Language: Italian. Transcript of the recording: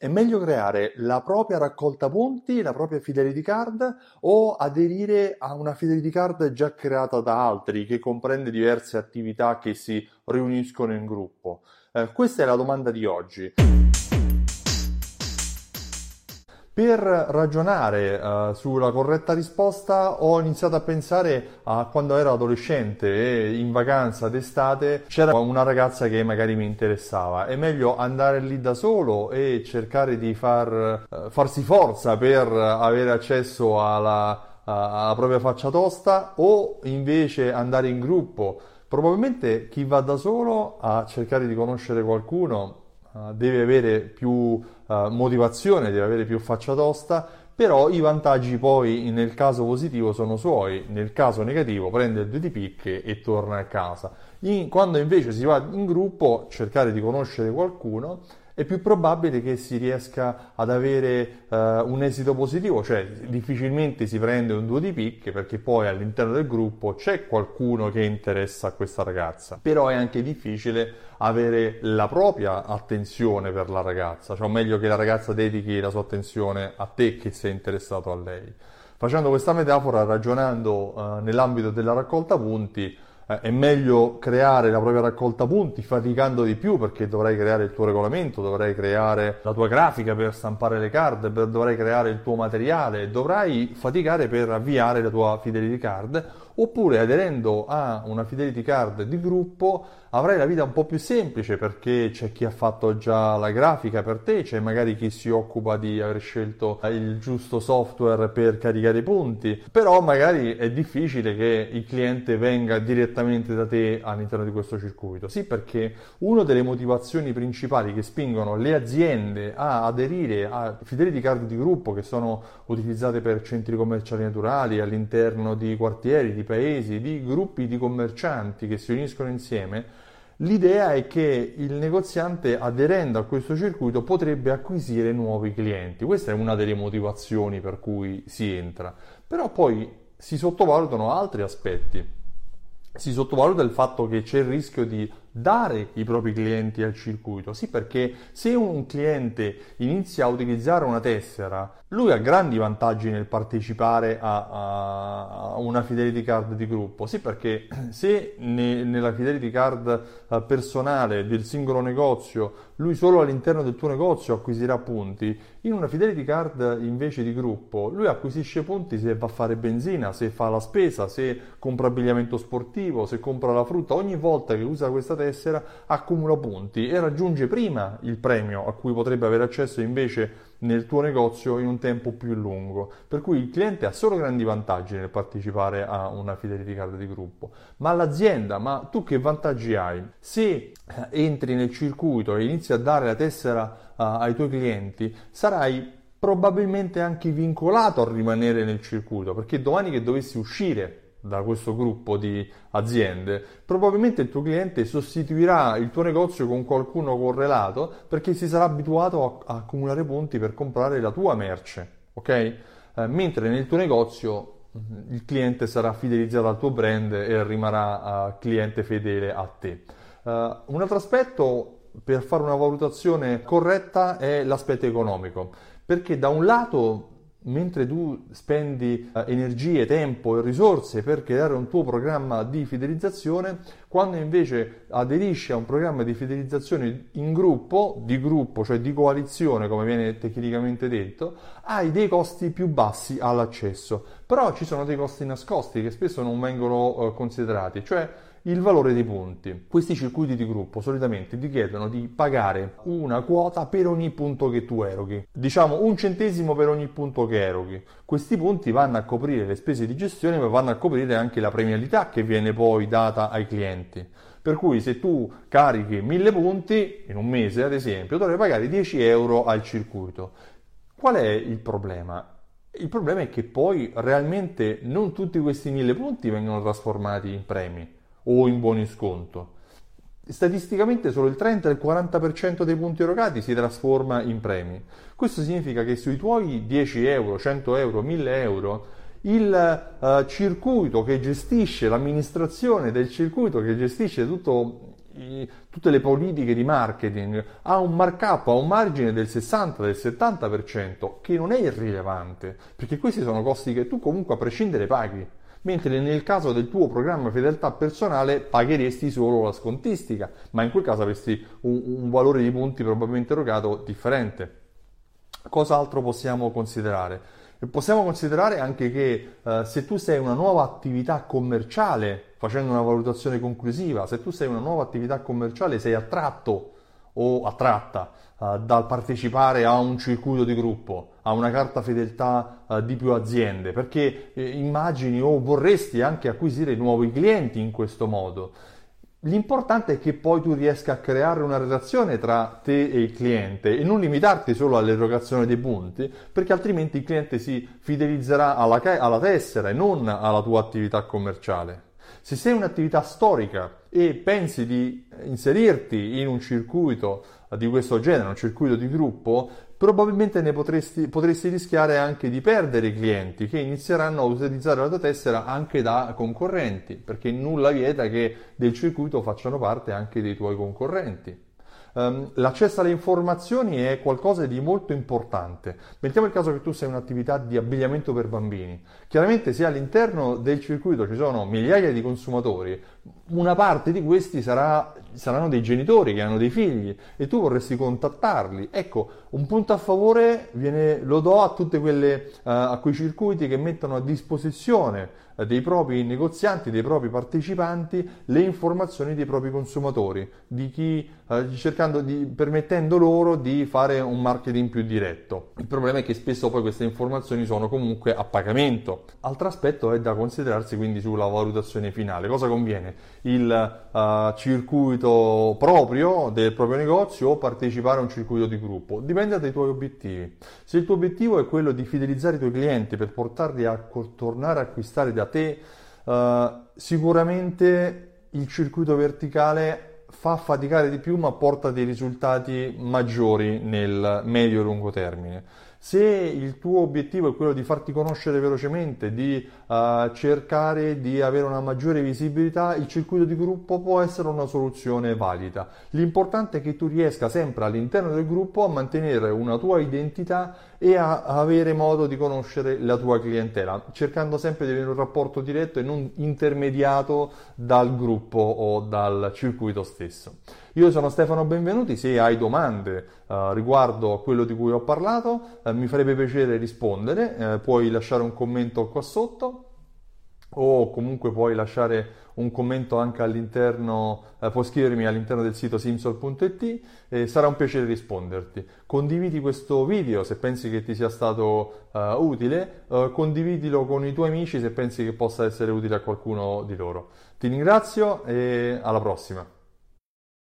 È meglio creare la propria raccolta punti, la propria fidelity card o aderire a una fidelity card già creata da altri che comprende diverse attività che si riuniscono in gruppo? Eh, questa è la domanda di oggi. Per ragionare uh, sulla corretta risposta ho iniziato a pensare a quando ero adolescente e in vacanza d'estate c'era una ragazza che magari mi interessava. È meglio andare lì da solo e cercare di far, uh, farsi forza per avere accesso alla, uh, alla propria faccia tosta o invece andare in gruppo. Probabilmente chi va da solo a cercare di conoscere qualcuno uh, deve avere più uh, motivazione, deve avere più faccia tosta, però i vantaggi poi nel caso positivo sono suoi, nel caso negativo prende due di picche e torna a casa. In, quando invece si va in gruppo, cercare di conoscere qualcuno è più probabile che si riesca ad avere uh, un esito positivo, cioè difficilmente si prende un due di picche perché poi all'interno del gruppo c'è qualcuno che interessa a questa ragazza, però è anche difficile avere la propria attenzione per la ragazza, cioè o meglio che la ragazza dedichi la sua attenzione a te che sei interessato a lei. Facendo questa metafora, ragionando uh, nell'ambito della raccolta punti, eh, è meglio creare la propria raccolta punti faticando di più perché dovrai creare il tuo regolamento, dovrai creare la tua grafica per stampare le card, per, dovrai creare il tuo materiale, dovrai faticare per avviare la tua fidelity card oppure aderendo a una fidelity card di gruppo avrai la vita un po' più semplice perché c'è chi ha fatto già la grafica per te, c'è magari chi si occupa di aver scelto il giusto software per caricare i punti, però magari è difficile che il cliente venga direttamente da te all'interno di questo circuito. Sì, perché una delle motivazioni principali che spingono le aziende a aderire a fidelity card di gruppo che sono utilizzate per centri commerciali naturali all'interno di quartieri, di paesi, di gruppi di commercianti che si uniscono insieme, L'idea è che il negoziante aderendo a questo circuito potrebbe acquisire nuovi clienti. Questa è una delle motivazioni per cui si entra. Però poi si sottovalutano altri aspetti. Si sottovaluta il fatto che c'è il rischio di dare i propri clienti al circuito. Sì, perché se un cliente inizia a utilizzare una tessera, lui ha grandi vantaggi nel partecipare a, a una fidelity card di gruppo. Sì, perché se ne, nella fidelity card uh, personale del singolo negozio lui solo all'interno del tuo negozio acquisirà punti, in una fidelity card invece di gruppo lui acquisisce punti se va a fare benzina, se fa la spesa, se compra abbigliamento sportivo, se compra la frutta. Ogni volta che usa questa tessera accumula punti e raggiunge prima il premio a cui potrebbe avere accesso invece nel tuo negozio in un tempo più lungo. Per cui il cliente ha solo grandi vantaggi nel partecipare a una fidelity card di gruppo. Ma l'azienda, ma tu che vantaggi hai? Se eh, entri nel circuito e inizi a dare la tessera uh, ai tuoi clienti, sarai probabilmente anche vincolato a rimanere nel circuito, perché domani che dovessi uscire da questo gruppo di aziende, probabilmente il tuo cliente sostituirà il tuo negozio con qualcuno correlato perché si sarà abituato a, accumulare punti per comprare la tua merce, ok? Eh, mentre nel tuo negozio mm, il cliente sarà fidelizzato al tuo brand e rimarrà uh, cliente fedele a te. Uh, un altro aspetto per fare una valutazione corretta è l'aspetto economico, perché da un lato mentre tu spendi eh, energie, tempo e risorse per creare un tuo programma di fidelizzazione, quando invece aderisci a un programma di fidelizzazione in gruppo, di gruppo, cioè di coalizione, come viene tecnicamente detto, hai dei costi più bassi all'accesso. Però ci sono dei costi nascosti che spesso non vengono eh, considerati, cioè il valore dei punti. Questi circuiti di gruppo solitamente ti chiedono di pagare una quota per ogni punto che tu eroghi, diciamo un centesimo per ogni punto che eroghi. Questi punti vanno a coprire le spese di gestione, ma vanno a coprire anche la premialità che viene poi data ai clienti. Per cui se tu carichi 1000 punti in un mese, ad esempio, dovrai pagare 10 euro al circuito. Qual è il problema? Il problema è che poi realmente non tutti questi 1000 punti vengono trasformati in premi o in buoni sconto. Statisticamente solo il 30 il 40% dei punti erogati si trasforma in premi. Questo significa che sui tuoi 10 euro, 100 euro, 1000 euro, il uh, circuito che gestisce, l'amministrazione del circuito che gestisce tutto i, tutte le politiche di marketing, ha un markup, ha un margine del 60, del 70%, che non è irrilevante, perché questi sono costi che tu comunque a prescindere paghi. Mentre nel caso del tuo programma fedeltà personale pagheresti solo la scontistica, ma in quel caso avresti un, un valore di punti probabilmente erogato differente. Cos'altro possiamo considerare? Possiamo considerare anche che eh, se tu sei una nuova attività commerciale, facendo una valutazione conclusiva, se tu sei una nuova attività commerciale, sei attratto o attratta eh, dal partecipare a un circuito di gruppo, a una carta fedeltà eh, di più aziende, perché eh, immagini o vorresti anche acquisire nuovi clienti in questo modo. L'importante è che poi tu riesca a creare una relazione tra te e il cliente e non limitarti solo all'erogazione dei punti, perché altrimenti il cliente si fidelizzerà alla, alla tessera e non alla tua attività commerciale. Se sei un'attività storica e pensi di inserirti in un circuito di questo genere, un circuito di gruppo, probabilmente ne potresti, potresti rischiare anche di perdere clienti che inizieranno a utilizzare la tua tessera anche da concorrenti, perché nulla vieta che del circuito facciano parte anche dei tuoi concorrenti. Um, l'accesso alle informazioni è qualcosa di molto importante. Mettiamo il caso che tu sei un'attività di abbigliamento per bambini. Chiaramente se all'interno del circuito ci sono migliaia di consumatori, una parte di questi sarà, saranno dei genitori che hanno dei figli e tu vorresti contattarli. Ecco, un punto a favore viene, lo do a tutti uh, a quei circuiti che mettono a disposizione uh, dei propri negozianti, dei propri partecipanti, le informazioni dei propri consumatori, di chi, uh, di, permettendo loro di fare un marketing più diretto. Il problema è che spesso poi queste informazioni sono comunque a pagamento. Altro aspetto è da considerarsi quindi sulla valutazione finale. Cosa conviene? il uh, circuito proprio del proprio negozio o partecipare a un circuito di gruppo. Dipende dai tuoi obiettivi. Se il tuo obiettivo è quello di fidelizzare i tuoi clienti per portarli a tornare a acquistare da te, uh, sicuramente il circuito verticale fa faticare di più ma porta dei risultati maggiori nel medio e lungo termine. Se il tuo obiettivo è quello di farti conoscere velocemente, di uh, cercare di avere una maggiore visibilità, il circuito di gruppo può essere una soluzione valida. L'importante è che tu riesca sempre all'interno del gruppo a mantenere una tua identità e a avere modo di conoscere la tua clientela, cercando sempre di avere un rapporto diretto e non intermediato dal gruppo o dal circuito stesso. Io sono Stefano Benvenuti, se hai domande uh, riguardo a quello di cui ho parlato uh, mi farebbe piacere rispondere, uh, puoi lasciare un commento qua sotto o comunque puoi lasciare un commento anche all'interno, eh, puoi scrivermi all'interno del sito simsol.it e sarà un piacere risponderti. Condividi questo video se pensi che ti sia stato uh, utile, uh, condividilo con i tuoi amici se pensi che possa essere utile a qualcuno di loro. Ti ringrazio e alla prossima.